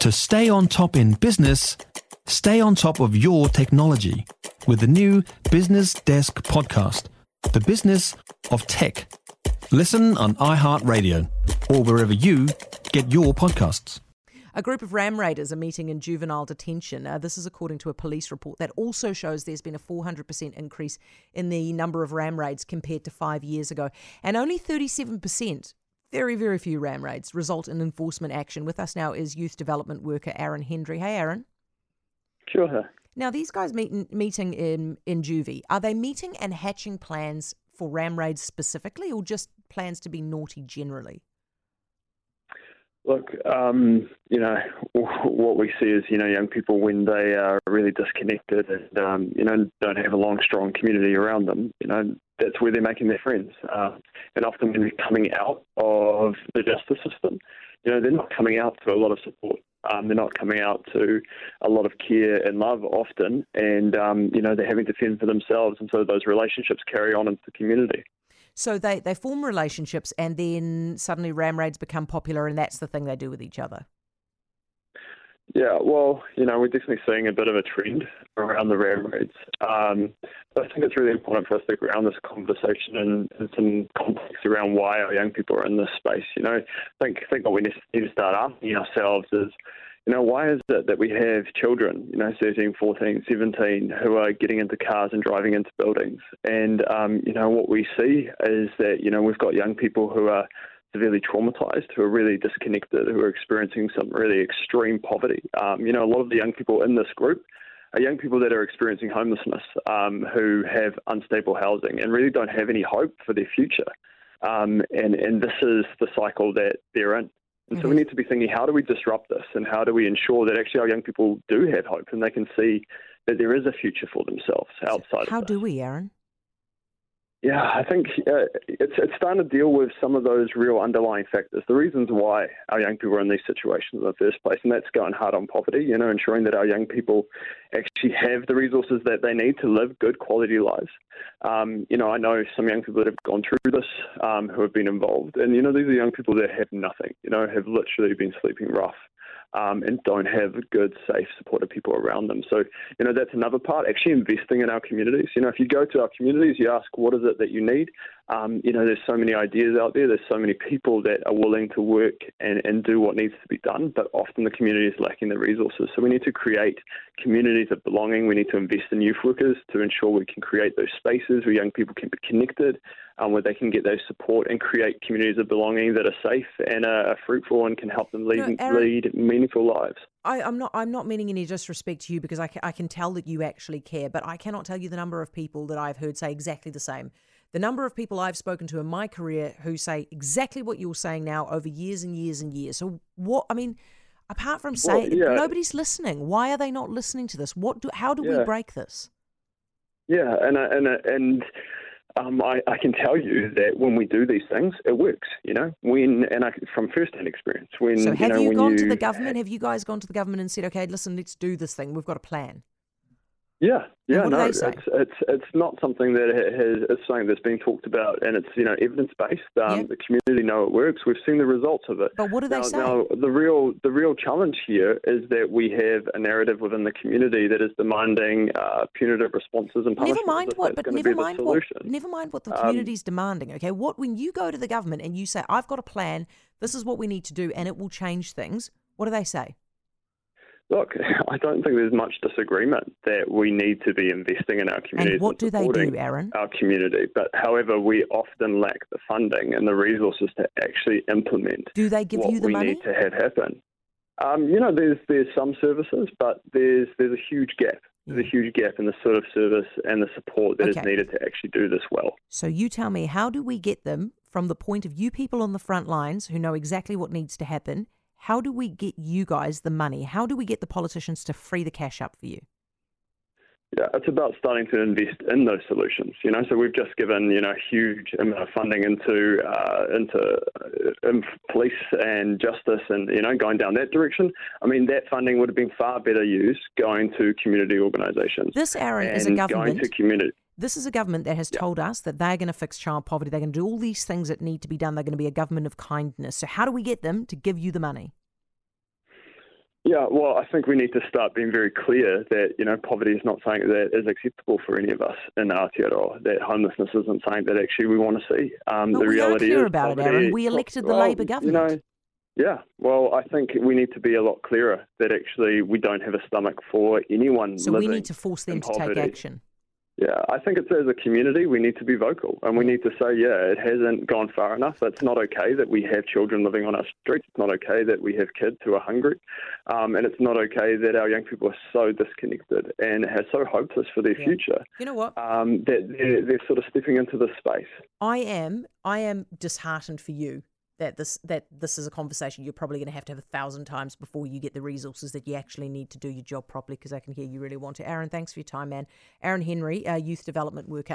To stay on top in business, stay on top of your technology with the new Business Desk podcast, The Business of Tech. Listen on iHeartRadio or wherever you get your podcasts. A group of Ram Raiders are meeting in juvenile detention. Uh, this is according to a police report that also shows there's been a 400% increase in the number of Ram raids compared to five years ago. And only 37%, very, very few Ram raids, result in enforcement action. With us now is youth development worker Aaron Hendry. Hey, Aaron. Sure. Now, these guys meet, meeting in, in juvie, are they meeting and hatching plans for Ram raids specifically or just plans to be naughty generally? Look, um, you know, what we see is, you know, young people when they are really disconnected and, um, you know, don't have a long, strong community around them, you know, that's where they're making their friends. Uh, and often when they're coming out of the justice system, you know, they're not coming out to a lot of support. Um, they're not coming out to a lot of care and love often, and um, you know they're having to fend for themselves, and so those relationships carry on into the community. So they, they form relationships and then suddenly ram raids become popular and that's the thing they do with each other. Yeah, well, you know, we're definitely seeing a bit of a trend around the ram raids. Um, I think it's really important for us to ground this conversation and, in some context around why our young people are in this space. You know, I think, think what we need to start asking ourselves is, you know, why is it that we have children, you know, 13, 14, 17, who are getting into cars and driving into buildings? And, um, you know, what we see is that, you know, we've got young people who are severely traumatized, who are really disconnected, who are experiencing some really extreme poverty. Um, you know, a lot of the young people in this group are young people that are experiencing homelessness, um, who have unstable housing and really don't have any hope for their future. Um, and, and this is the cycle that they're in. And mm-hmm. so we mm-hmm. need to be thinking, how do we disrupt this, and how do we ensure that actually our young people do have hope and they can see that there is a future for themselves outside. How do we, Aaron? Yeah, I think uh, it's it's starting to deal with some of those real underlying factors, the reasons why our young people are in these situations in the first place, and that's going hard on poverty. You know, ensuring that our young people actually have the resources that they need to live good quality lives. Um, you know, I know some young people that have gone through this, um, who have been involved, and you know, these are young people that have nothing. You know, have literally been sleeping rough um, and don't have good, safe, supportive people around them. So, you know, that's another part, actually investing in our communities. You know, if you go to our communities, you ask, what is it that you need? Um, you know, there's so many ideas out there. There's so many people that are willing to work and, and do what needs to be done, but often the community is lacking the resources. So we need to create communities of belonging. We need to invest in youth workers to ensure we can create those spaces where young people can be connected, um, where they can get those support and create communities of belonging that are safe and are fruitful and can help them lead, no, Aaron, lead meaningful lives. I, am not. I'm not meaning any disrespect to you because I, I can tell that you actually care, but I cannot tell you the number of people that I've heard say exactly the same the number of people I've spoken to in my career who say exactly what you're saying now over years and years and years. So what I mean, apart from saying well, yeah. nobody's listening, why are they not listening to this? What do how do yeah. we break this? Yeah, and and and um, I, I, can tell you that when we do these things, it works. You know, when and I, from first-hand experience, when so have you, know, you gone you, to the government? Have you guys gone to the government and said, "Okay, listen, let's do this thing. We've got a plan." Yeah, yeah, no, it's it's it's not something that has it's something that's been talked about, and it's you know evidence based. Um, yeah. The community know it works. We've seen the results of it. But what do they now, say? Now, the real the real challenge here is that we have a narrative within the community that is demanding uh, punitive responses and punishments. Never mind what, but never mind what, never mind what the community is um, demanding. Okay, what when you go to the government and you say, "I've got a plan. This is what we need to do, and it will change things." What do they say? Look, I don't think there's much disagreement that we need to be investing in our communities. And what do they do, Aaron? Our community, but however, we often lack the funding and the resources to actually implement. Do they give you the we money? need to have happen? Um, you know, there's there's some services, but there's there's a huge gap. There's a huge gap in the sort of service and the support that okay. is needed to actually do this well. So you tell me, how do we get them from the point of you people on the front lines who know exactly what needs to happen how do we get you guys the money? How do we get the politicians to free the cash up for you? Yeah, it's about starting to invest in those solutions. You know, so we've just given you know huge amount of funding into uh, into uh, police and justice, and you know going down that direction. I mean, that funding would have been far better used going to community organisations. This, Aaron, is a government. Going to community. This is a government that has yeah. told us that they're going to fix child poverty. They're going to do all these things that need to be done. They're going to be a government of kindness. So, how do we get them to give you the money? Yeah, well, I think we need to start being very clear that you know poverty is not something that is acceptable for any of us in Aotearoa. That homelessness isn't something that actually we want to see. Um, but the we reality are clear is about poverty, it, Aaron. We elected the well, Labor government. You know, yeah, well, I think we need to be a lot clearer that actually we don't have a stomach for anyone. So we need to force them to poverty. take action. Yeah, I think it's as a community we need to be vocal and we need to say, yeah, it hasn't gone far enough. It's not okay that we have children living on our streets. It's not okay that we have kids who are hungry, um, and it's not okay that our young people are so disconnected and are so hopeless for their yeah. future. You know what? Um, that they're, they're sort of stepping into this space. I am. I am disheartened for you that this that this is a conversation you're probably going to have to have a thousand times before you get the resources that you actually need to do your job properly. Because I can hear you really want to. Aaron, thanks for your time, man. Aaron Hendry, youth development worker.